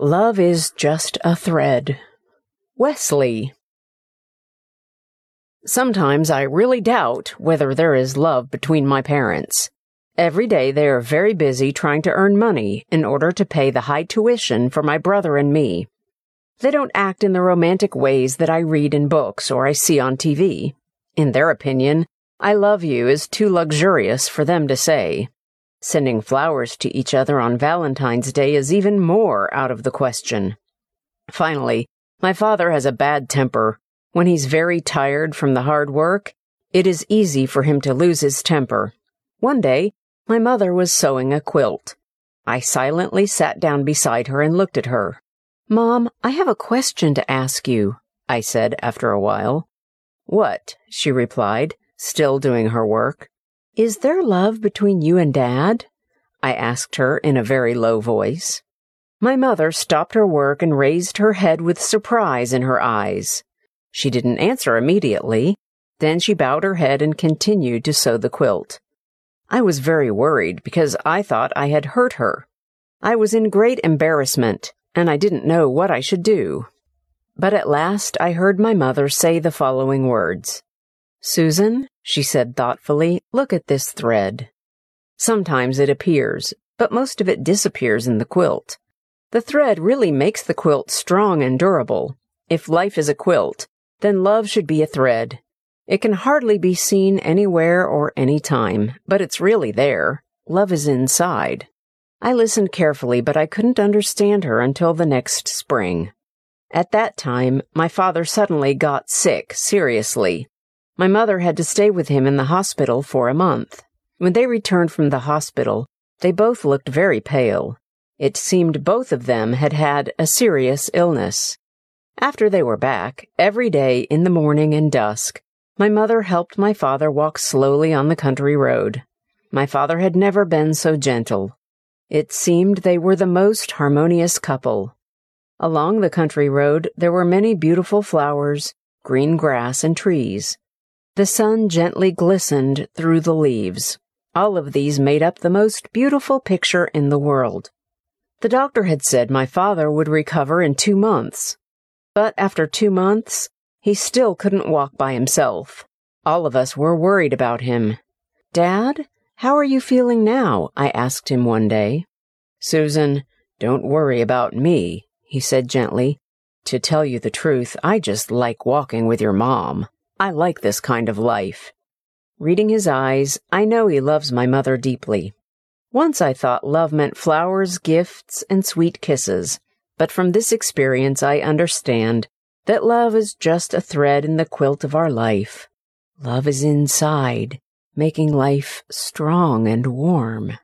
Love is just a thread. Wesley. Sometimes I really doubt whether there is love between my parents. Every day they are very busy trying to earn money in order to pay the high tuition for my brother and me. They don't act in the romantic ways that I read in books or I see on TV. In their opinion, I love you is too luxurious for them to say. Sending flowers to each other on Valentine's Day is even more out of the question. Finally, my father has a bad temper. When he's very tired from the hard work, it is easy for him to lose his temper. One day, my mother was sewing a quilt. I silently sat down beside her and looked at her. Mom, I have a question to ask you, I said after a while. What? she replied, still doing her work. Is there love between you and Dad? I asked her in a very low voice. My mother stopped her work and raised her head with surprise in her eyes. She didn't answer immediately. Then she bowed her head and continued to sew the quilt. I was very worried because I thought I had hurt her. I was in great embarrassment, and I didn't know what I should do. But at last I heard my mother say the following words. Susan, she said thoughtfully, look at this thread. Sometimes it appears, but most of it disappears in the quilt. The thread really makes the quilt strong and durable. If life is a quilt, then love should be a thread. It can hardly be seen anywhere or any time, but it's really there. Love is inside. I listened carefully, but I couldn't understand her until the next spring. At that time, my father suddenly got sick, seriously, my mother had to stay with him in the hospital for a month. When they returned from the hospital, they both looked very pale. It seemed both of them had had a serious illness. After they were back, every day in the morning and dusk, my mother helped my father walk slowly on the country road. My father had never been so gentle. It seemed they were the most harmonious couple. Along the country road, there were many beautiful flowers, green grass, and trees. The sun gently glistened through the leaves. All of these made up the most beautiful picture in the world. The doctor had said my father would recover in two months. But after two months, he still couldn't walk by himself. All of us were worried about him. Dad, how are you feeling now? I asked him one day. Susan, don't worry about me, he said gently. To tell you the truth, I just like walking with your mom. I like this kind of life. Reading his eyes, I know he loves my mother deeply. Once I thought love meant flowers, gifts, and sweet kisses, but from this experience I understand that love is just a thread in the quilt of our life. Love is inside, making life strong and warm.